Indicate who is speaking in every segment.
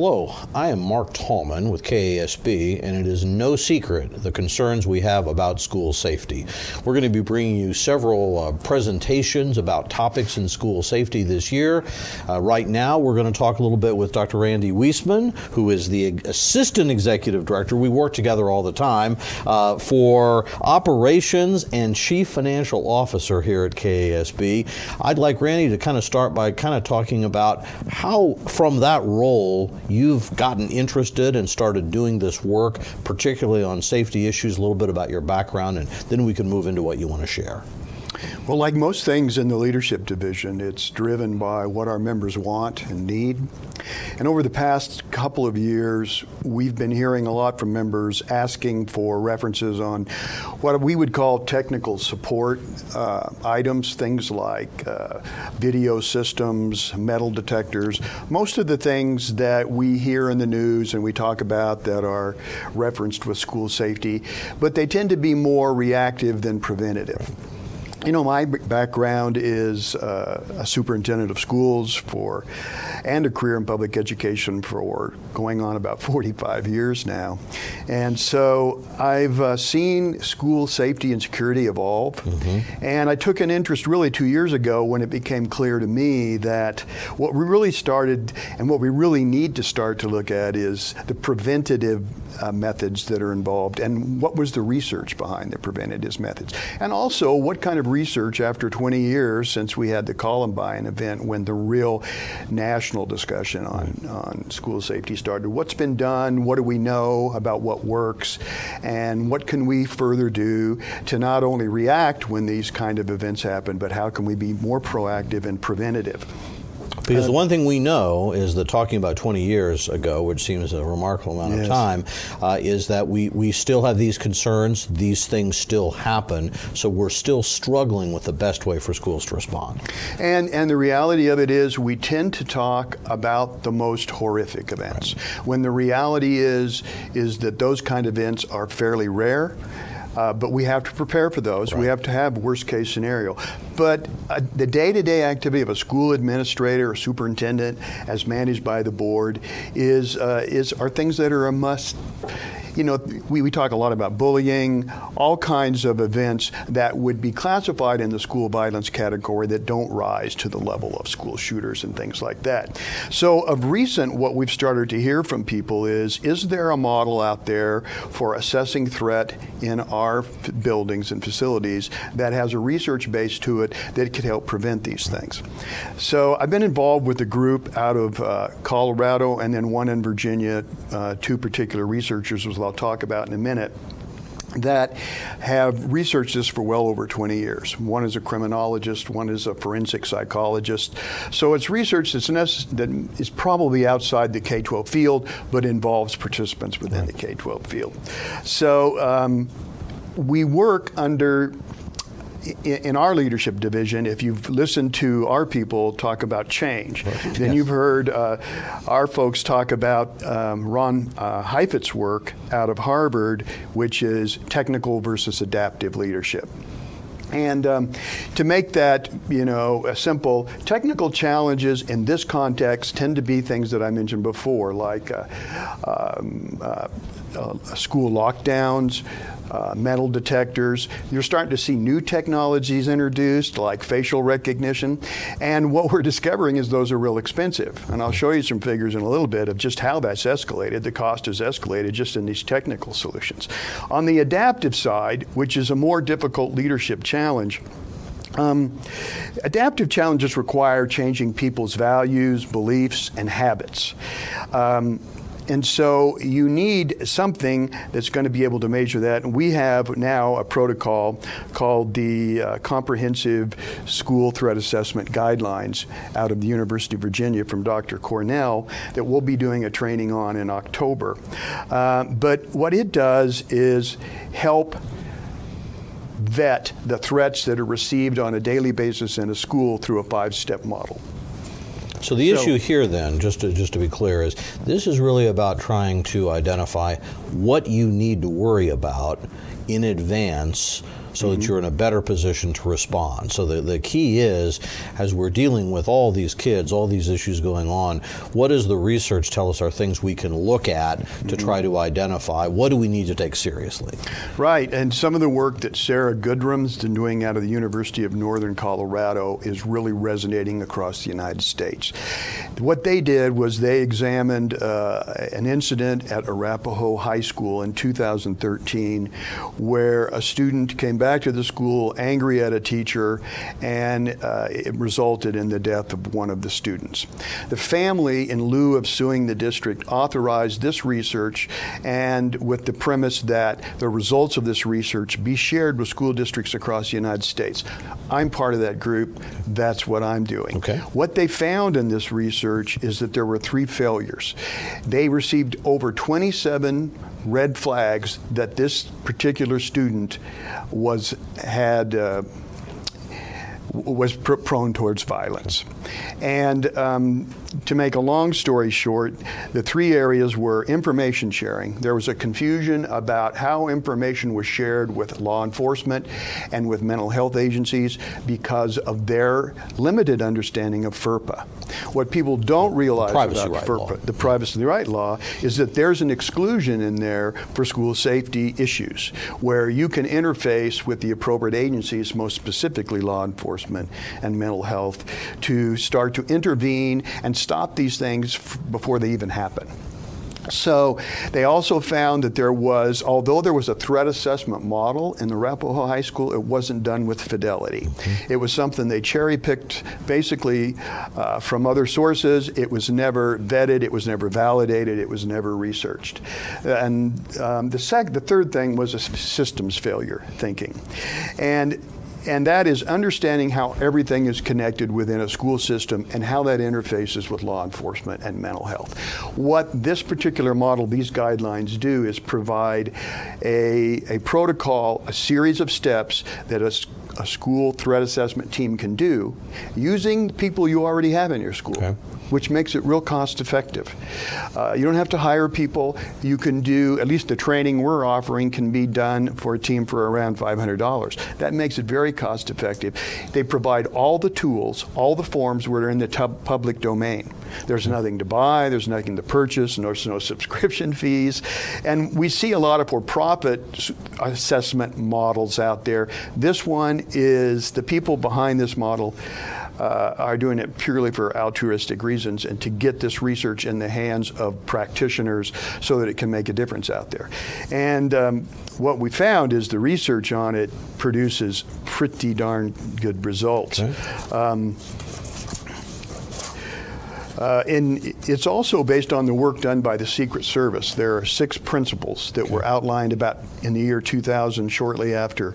Speaker 1: Hello, I am Mark Tallman with KASB, and it is no secret the concerns we have about school safety. We're going to be bringing you several uh, presentations about topics in school safety this year. Uh, right now, we're going to talk a little bit with Dr. Randy Weseman, who is the Assistant Executive Director. We work together all the time uh, for operations and Chief Financial Officer here at KASB. I'd like Randy to kind of start by kind of talking about how, from that role, you've gotten interested and started doing this work, particularly on safety issues, a little bit about your background, and then we can move into what you want to share.
Speaker 2: Well, like most things in the leadership division, it's driven by what our members want and need. And over the past couple of years, we've been hearing a lot from members asking for references on what we would call technical support uh, items, things like uh, video systems, metal detectors, most of the things that we hear in the news and we talk about that are referenced with school safety, but they tend to be more reactive than preventative. You know, my background is uh, a superintendent of schools for, and a career in public education for going on about 45 years now. And so I've uh, seen school safety and security evolve. Mm-hmm. And I took an interest really two years ago when it became clear to me that what we really started and what we really need to start to look at is the preventative uh, methods that are involved and what was the research behind the preventative methods. And also, what kind of research after 20 years since we had the Columbine event when the real national discussion on, mm. on school safety started. What's been done? What do we know about what works? And what can we further do to not only react when these kind of events happen, but how can we be more proactive and preventative?
Speaker 1: Because the one thing we know is that talking about 20 years ago, which seems a remarkable amount yes. of time, uh, is that we, we still have these concerns. These things still happen. So we're still struggling with the best way for schools to respond.
Speaker 2: And, and the reality of it is, we tend to talk about the most horrific events right. when the reality is, is that those kind of events are fairly rare. Uh, but we have to prepare for those. Right. We have to have worst case scenario. But uh, the day to day activity of a school administrator or superintendent, as managed by the board, is uh, is are things that are a must you know, we, we talk a lot about bullying, all kinds of events that would be classified in the school violence category that don't rise to the level of school shooters and things like that. So, of recent, what we've started to hear from people is is there a model out there for assessing threat in our buildings and facilities that has a research base to it that could help prevent these things? So, I've been involved with a group out of uh, Colorado and then one in Virginia, uh, two particular researchers with I'll talk about in a minute that have researched this for well over 20 years. One is a criminologist, one is a forensic psychologist. So it's research that's necess- that is probably outside the K 12 field, but involves participants within the K 12 field. So um, we work under in our leadership division, if you've listened to our people talk about change, then yes. you've heard uh, our folks talk about um, Ron uh, Heifetz's work out of Harvard, which is technical versus adaptive leadership. And um, to make that, you know, simple, technical challenges in this context tend to be things that I mentioned before, like uh, um, uh, uh, school lockdowns, uh, metal detectors. You're starting to see new technologies introduced, like facial recognition. And what we're discovering is those are real expensive. And I'll show you some figures in a little bit of just how that's escalated. The cost has escalated just in these technical solutions. On the adaptive side, which is a more difficult leadership challenge, um, adaptive challenges require changing people's values, beliefs, and habits. Um, and so you need something that's going to be able to measure that. And we have now a protocol called the uh, Comprehensive School Threat Assessment Guidelines out of the University of Virginia from Dr. Cornell that we'll be doing a training on in October. Uh, but what it does is help vet the threats that are received on a daily basis in a school through a five step model.
Speaker 1: So the so, issue here, then, just to, just to be clear, is this is really about trying to identify what you need to worry about in advance so that you're in a better position to respond. So the, the key is, as we're dealing with all these kids, all these issues going on, what does the research tell us are things we can look at to try to identify? What do we need to take seriously?
Speaker 2: Right, and some of the work that Sarah Goodrum's been doing out of the University of Northern Colorado is really resonating across the United States. What they did was they examined uh, an incident at Arapahoe High School in 2013 where a student came back to the school angry at a teacher and uh, it resulted in the death of one of the students. The family, in lieu of suing the district, authorized this research and with the premise that the results of this research be shared with school districts across the United States. I'm part of that group. That's what I'm doing.
Speaker 1: Okay.
Speaker 2: What they found in this research is that there were three failures. They received over 27 red flags that this particular student was had. Uh, was pr- prone towards violence. And um, to make a long story short, the three areas were information sharing. There was a confusion about how information was shared with law enforcement and with mental health agencies because of their limited understanding of FERPA. What people don't realize
Speaker 1: Privacy
Speaker 2: about
Speaker 1: right
Speaker 2: FERPA,
Speaker 1: law.
Speaker 2: the privacy of the right law, is that there's an exclusion in there for school safety issues where you can interface with the appropriate agencies, most specifically law enforcement and mental health, to start to intervene and stop these things f- before they even happen. So they also found that there was, although there was a threat assessment model in the Arapahoe High School, it wasn't done with fidelity. It was something they cherry picked basically uh, from other sources. It was never vetted, it was never validated, it was never researched. And um, the, sec- the third thing was a systems failure thinking. And and that is understanding how everything is connected within a school system and how that interfaces with law enforcement and mental health. What this particular model, these guidelines do is provide a, a protocol, a series of steps that a school threat assessment team can do using people you already have in your school
Speaker 1: Okay.
Speaker 2: Which makes it real cost effective. Uh, you don't have to hire people. You can do, at least the training we're offering can be done for a team for around $500. That makes it very cost effective. They provide all the tools, all the forms that are in the public domain. There's nothing to buy, there's nothing to purchase, there's no subscription fees. And we see a lot of for profit assessment models out there. This one is the people behind this model uh, are doing it purely for altruistic reasons and to get this research in the hands of practitioners so that it can make a difference out there. And um, what we found is the research on it produces pretty darn good results. Um, uh, and it's also based on the work done by the Secret Service. There are six principles that were outlined about in the year 2000, shortly after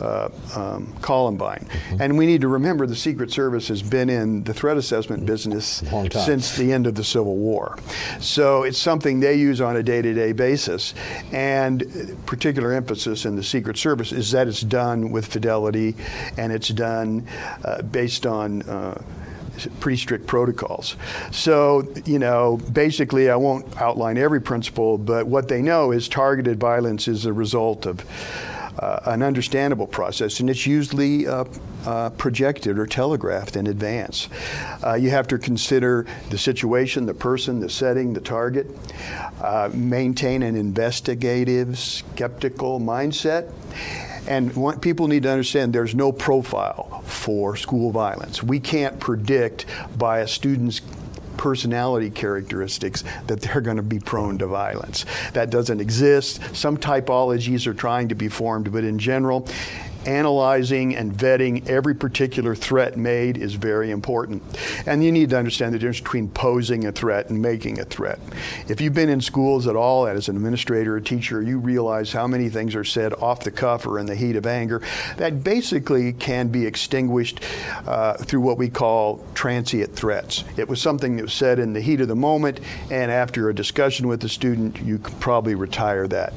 Speaker 2: uh, um, Columbine. And we need to remember the Secret Service has been in the threat assessment business since the end of the Civil War. So it's something they use on a day to day basis. And particular emphasis in the Secret Service is that it's done with fidelity and it's done uh, based on. Uh, pretty strict protocols. So, you know, basically, I won't outline every principle, but what they know is targeted violence is a result of uh, an understandable process, and it's usually uh, uh, projected or telegraphed in advance. Uh, you have to consider the situation, the person, the setting, the target, uh, maintain an investigative, skeptical mindset. And what people need to understand there's no profile for school violence. We can't predict by a student's personality characteristics that they're going to be prone to violence. That doesn't exist. Some typologies are trying to be formed, but in general, analyzing and vetting every particular threat made is very important. And you need to understand the difference between posing a threat and making a threat. If you've been in schools at all as an administrator or teacher, you realize how many things are said off the cuff or in the heat of anger that basically can be extinguished uh, through what we call transient threats. It was something that was said in the heat of the moment, and after a discussion with the student, you could probably retire that.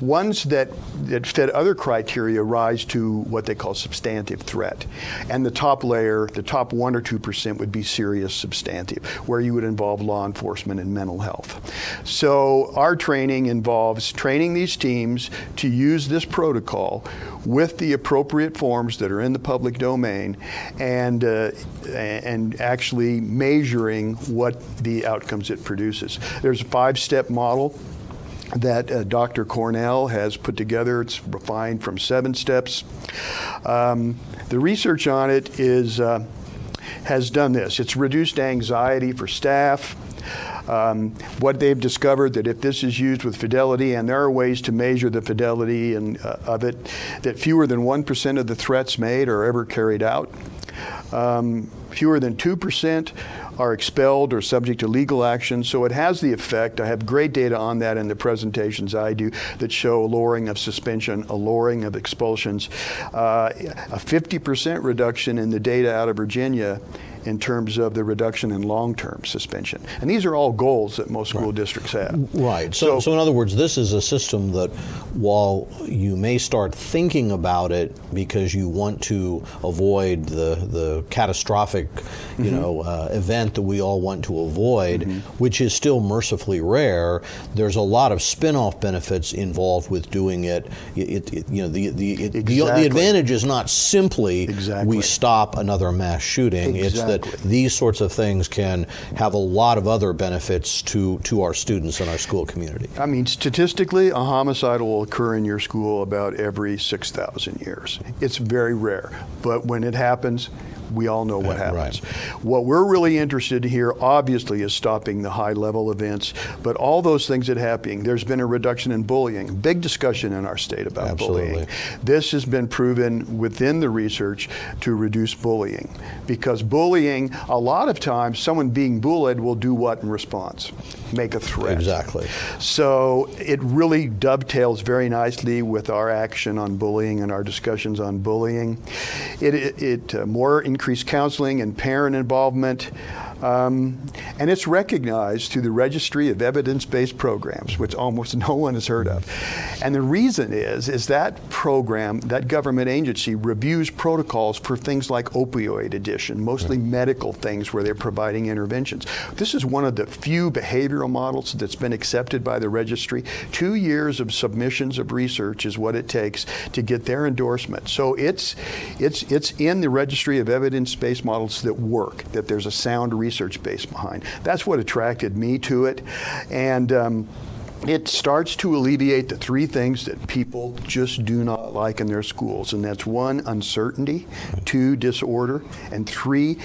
Speaker 2: Ones that, that fit other criteria rise to what they call substantive threat. And the top layer, the top 1 or 2% would be serious substantive, where you would involve law enforcement and mental health. So our training involves training these teams to use this protocol with the appropriate forms that are in the public domain and, uh, and actually measuring what the outcomes it produces. There's a five step model that uh, Dr. Cornell has put together. It's refined from seven steps. Um, the research on it is uh, has done this. It's reduced anxiety for staff. Um, what they've discovered that if this is used with fidelity, and there are ways to measure the fidelity and, uh, of it, that fewer than 1% of the threats made are ever carried out. Um, fewer than 2% are expelled or subject to legal action. So it has the effect. I have great data on that in the presentations I do that show a lowering of suspension, a lowering of expulsions, uh, a 50% reduction in the data out of Virginia in terms of the reduction in long-term suspension. And these are all goals that most school right. districts have.
Speaker 1: Right. So, so, so, in other words, this is a system that while you may start thinking about it because you want to avoid the, the catastrophic, you mm-hmm. know, uh, event that we all want to avoid, mm-hmm. which is still mercifully rare, there's a lot of spin-off benefits involved with doing it. it, it you know, the, the, it, exactly. the, the, advantage is not simply exactly. we stop another mass shooting. Exactly. It's that that these sorts of things can have a lot of other benefits to, to our students and our school community.
Speaker 2: I mean, statistically, a homicide will occur in your school about every 6,000 years. It's very rare, but when it happens, we all know what happens. Right. What we're really interested in here, obviously, is stopping the high level events, but all those things that happening. There's been a reduction in bullying. Big discussion in our state about Absolutely. bullying. This has been proven within the research to reduce bullying because bullying, a lot of times, someone being bullied will do what in response? Make a threat.
Speaker 1: Exactly.
Speaker 2: So it really dovetails very nicely with our action on bullying and our discussions on bullying. It, it, it uh, more increased counseling and parent involvement. Um, and it's recognized through the Registry of Evidence-Based Programs, which almost no one has heard of. And the reason is, is that program, that government agency reviews protocols for things like opioid addiction, mostly right. medical things where they're providing interventions. This is one of the few behavioral models that's been accepted by the registry. Two years of submissions of research is what it takes to get their endorsement. So it's, it's, it's in the Registry of Evidence-Based Models that work, that there's a sound research base behind. That's what attracted me to it. And um, it starts to alleviate the three things that people just do not like in their schools. And that's one, uncertainty, two, disorder, and three,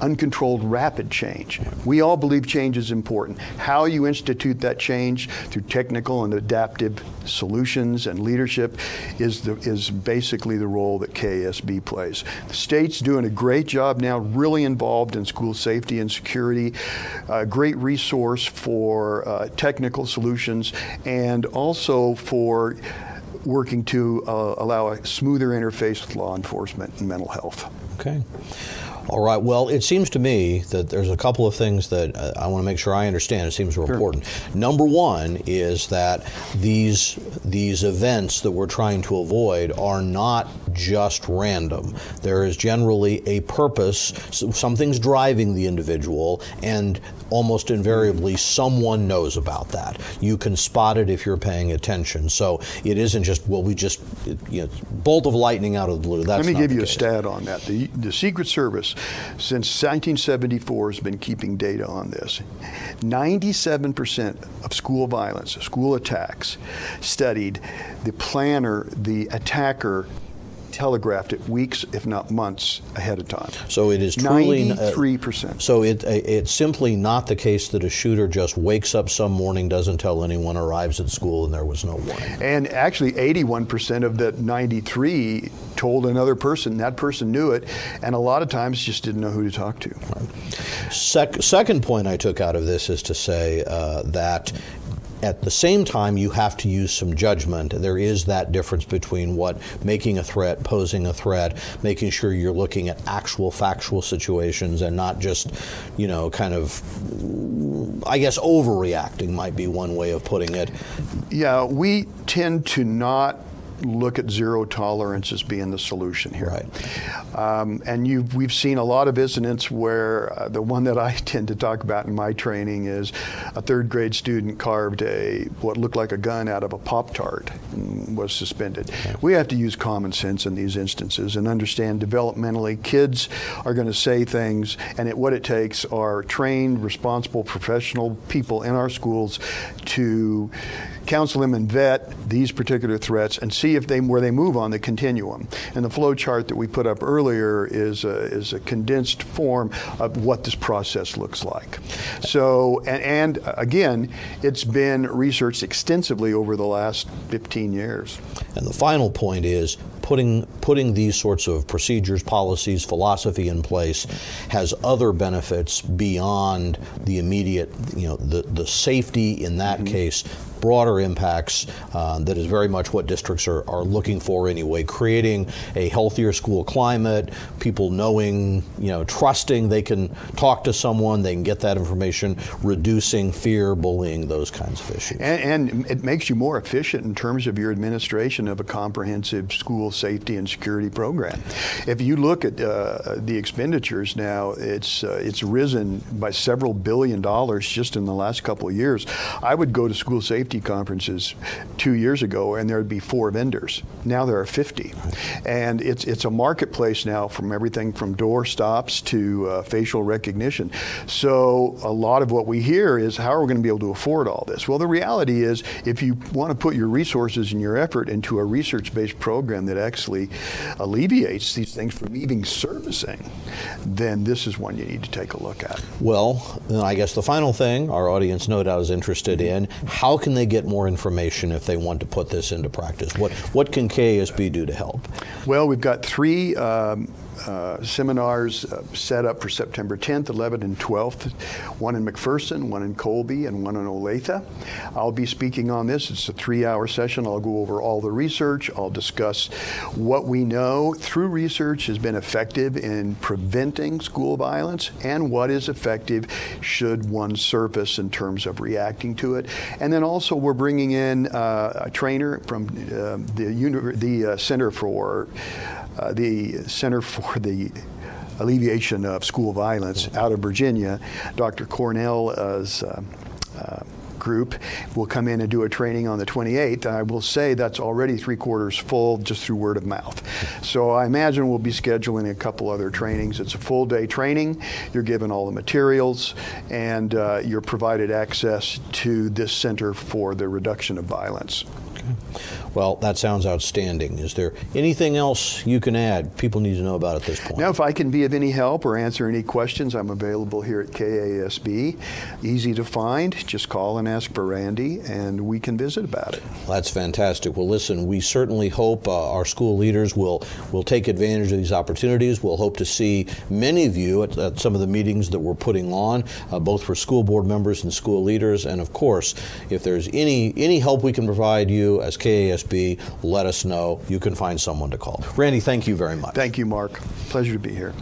Speaker 2: uncontrolled rapid change. We all believe change is important. How you institute that change through technical and adaptive solutions and leadership is, the, is basically the role that KASB plays. The state's doing a great job now, really involved in school safety and security, a great resource for uh, technical solutions and also for working to uh, allow a smoother interface with law enforcement and mental health.
Speaker 1: Okay. All right. Well, it seems to me that there's a couple of things that uh, I want to make sure I understand. It seems sure. important. Number one is that these these events that we're trying to avoid are not just random. There is generally a purpose. Something's driving the individual, and almost invariably someone knows about that. You can spot it if you're paying attention. So it isn't just well, we just you know, bolt of lightning out of the blue. That's
Speaker 2: Let me give you case. a stat on that. The the Secret Service since 1974 has been keeping data on this. 97% of school violence, school attacks, studied the planner, the attacker telegraphed it weeks, if not months, ahead of time.
Speaker 1: So it is truly
Speaker 2: ninety-three percent.
Speaker 1: So it it's simply not the case that a shooter just wakes up some morning, doesn't tell anyone, arrives at school, and there was no warning.
Speaker 2: And actually, eighty-one percent of that ninety-three told another person. That person knew it, and a lot of times just didn't know who to talk to. Right.
Speaker 1: Sec- second point I took out of this is to say uh, that at the same time, you have to use some judgment. There is that difference between what making a threat, posing a threat, making sure you're looking at actual factual situations and not just, you know, kind of, I guess, overreacting might be one way of putting it.
Speaker 2: Yeah, we tend to not look at zero tolerance as being the solution here.
Speaker 1: Right.
Speaker 2: Um, and you've, we've seen a lot of incidents where uh, the one that I tend to talk about in my training is a third grade student carved a what looked like a gun out of a Pop Tart and was suspended. We have to use common sense in these instances and understand developmentally kids are going to say things, and it, what it takes are trained, responsible, professional people in our schools to counsel them and vet these particular threats and see if they where they move on the continuum. And the flow chart that we put up earlier is a, is a condensed form of what this process looks like. So and, and again, it's been researched extensively over the last 15 years.
Speaker 1: And the final point is putting putting these sorts of procedures, policies, philosophy in place has other benefits beyond the immediate, you know, the, the safety in that mm-hmm. case broader impacts uh, that is very much what districts are, are looking for anyway. Creating a healthier school climate, people knowing, you know, trusting they can talk to someone, they can get that information, reducing fear, bullying, those kinds of issues.
Speaker 2: And, and it makes you more efficient in terms of your administration of a comprehensive school safety and security program. If you look at uh, the expenditures now, it's uh, it's risen by several billion dollars just in the last couple of years. I would go to school safety safety conferences two years ago, and there would be four vendors. Now there are 50, and it's it's a marketplace now from everything from door stops to uh, facial recognition. So a lot of what we hear is how are we going to be able to afford all this? Well, the reality is if you want to put your resources and your effort into a research-based program that actually alleviates these things from even servicing, then this is one you need to take a look at.
Speaker 1: Well, I guess the final thing our audience no doubt is interested in how can they get more information if they want to put this into practice? What, what can KASB do to help?
Speaker 2: Well, we've got three um, uh, seminars uh, set up for September 10th, 11th, and 12th. One in McPherson, one in Colby, and one in Olathe. I'll be speaking on this. It's a three-hour session. I'll go over all the research. I'll discuss what we know through research has been effective in preventing school violence and what is effective should one surface in terms of reacting to it. And then also we're bringing in uh, a trainer from uh, the, the uh, Center for uh, the Center for the Alleviation of School Violence out of Virginia. Dr. Cornell's uh, uh, group will come in and do a training on the 28th. I will say that's already three quarters full just through word of mouth. So I imagine we'll be scheduling a couple other trainings. It's a full day training. You're given all the materials and uh, you're provided access to this Center for the Reduction of Violence.
Speaker 1: Well, that sounds outstanding. Is there anything else you can add people need to know about at this point?
Speaker 2: Now, if I can be of any help or answer any questions, I'm available here at KASB. Easy to find. Just call and ask for Randy, and we can visit about it.
Speaker 1: Well, that's fantastic. Well, listen, we certainly hope uh, our school leaders will, will take advantage of these opportunities. We'll hope to see many of you at, at some of the meetings that we're putting on, uh, both for school board members and school leaders. And of course, if there's any, any help we can provide you as KASB, let us know. You can find someone to call. Randy, thank you very much.
Speaker 2: Thank you, Mark. Pleasure to be here.